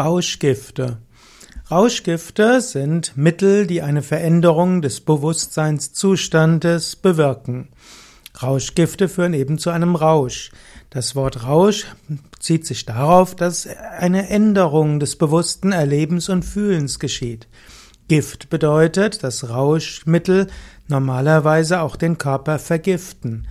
Rauschgifte. Rauschgifte sind Mittel, die eine Veränderung des Bewusstseinszustandes bewirken. Rauschgifte führen eben zu einem Rausch. Das Wort Rausch zieht sich darauf, dass eine Änderung des bewussten Erlebens und Fühlens geschieht. Gift bedeutet, dass Rauschmittel normalerweise auch den Körper vergiften.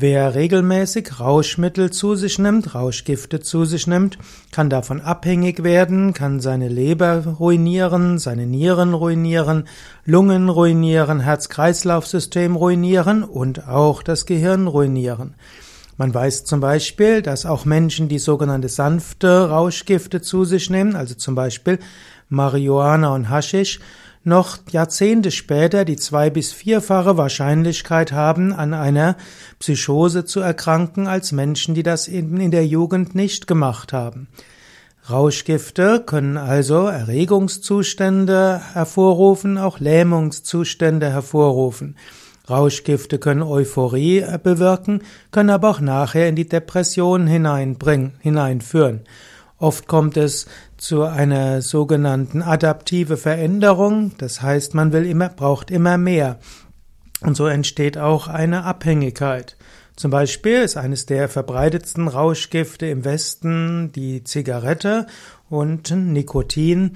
Wer regelmäßig Rauschmittel zu sich nimmt, Rauschgifte zu sich nimmt, kann davon abhängig werden, kann seine Leber ruinieren, seine Nieren ruinieren, Lungen ruinieren, Herz-Kreislauf-System ruinieren und auch das Gehirn ruinieren. Man weiß zum Beispiel, dass auch Menschen, die sogenannte sanfte Rauschgifte zu sich nehmen, also zum Beispiel Marihuana und Haschisch, noch Jahrzehnte später die zwei- bis vierfache Wahrscheinlichkeit haben, an einer Psychose zu erkranken, als Menschen, die das in der Jugend nicht gemacht haben. Rauschgifte können also Erregungszustände hervorrufen, auch Lähmungszustände hervorrufen. Rauschgifte können Euphorie bewirken, können aber auch nachher in die Depression hineinbringen, hineinführen. Oft kommt es zu einer sogenannten adaptive Veränderung, das heißt, man will immer, braucht immer mehr. Und so entsteht auch eine Abhängigkeit. Zum Beispiel ist eines der verbreitetsten Rauschgifte im Westen die Zigarette und Nikotin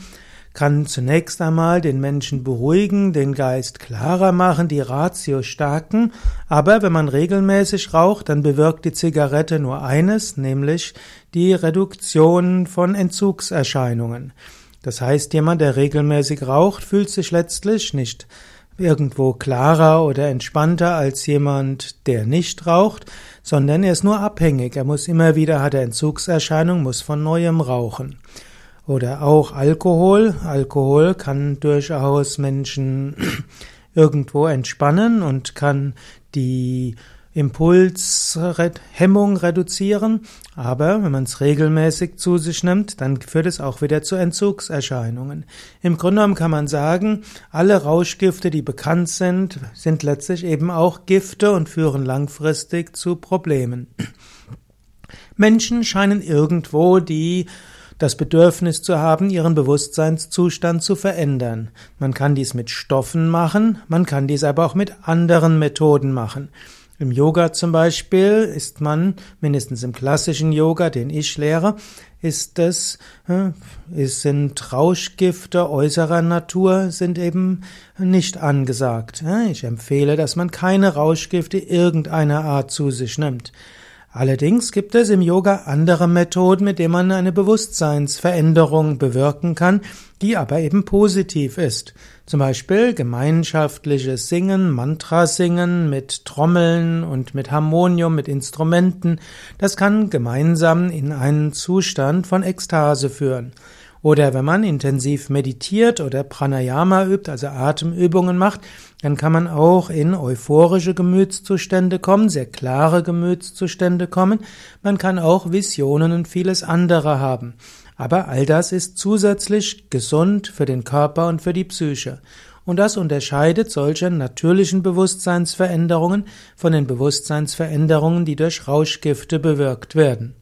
kann zunächst einmal den Menschen beruhigen, den Geist klarer machen, die Ratio stärken, aber wenn man regelmäßig raucht, dann bewirkt die Zigarette nur eines, nämlich die Reduktion von Entzugserscheinungen. Das heißt, jemand, der regelmäßig raucht, fühlt sich letztlich nicht irgendwo klarer oder entspannter als jemand, der nicht raucht, sondern er ist nur abhängig. Er muss immer wieder, hat er Entzugserscheinungen, muss von neuem rauchen. Oder auch Alkohol. Alkohol kann durchaus Menschen irgendwo entspannen und kann die Impulshemmung reduzieren, aber wenn man es regelmäßig zu sich nimmt, dann führt es auch wieder zu Entzugserscheinungen. Im Grunde genommen kann man sagen, alle Rauschgifte, die bekannt sind, sind letztlich eben auch Gifte und führen langfristig zu Problemen. Menschen scheinen irgendwo die das Bedürfnis zu haben, ihren Bewusstseinszustand zu verändern. Man kann dies mit Stoffen machen, man kann dies aber auch mit anderen Methoden machen. Im Yoga zum Beispiel ist man, mindestens im klassischen Yoga, den ich lehre, ist es, es sind Rauschgifte äußerer Natur, sind eben nicht angesagt. Ich empfehle, dass man keine Rauschgifte irgendeiner Art zu sich nimmt. Allerdings gibt es im Yoga andere Methoden, mit denen man eine Bewusstseinsveränderung bewirken kann, die aber eben positiv ist. Zum Beispiel gemeinschaftliches Singen, Mantra-Singen mit Trommeln und mit Harmonium, mit Instrumenten. Das kann gemeinsam in einen Zustand von Ekstase führen. Oder wenn man intensiv meditiert oder Pranayama übt, also Atemübungen macht, dann kann man auch in euphorische Gemütszustände kommen, sehr klare Gemütszustände kommen. Man kann auch Visionen und vieles andere haben. Aber all das ist zusätzlich gesund für den Körper und für die Psyche. Und das unterscheidet solche natürlichen Bewusstseinsveränderungen von den Bewusstseinsveränderungen, die durch Rauschgifte bewirkt werden.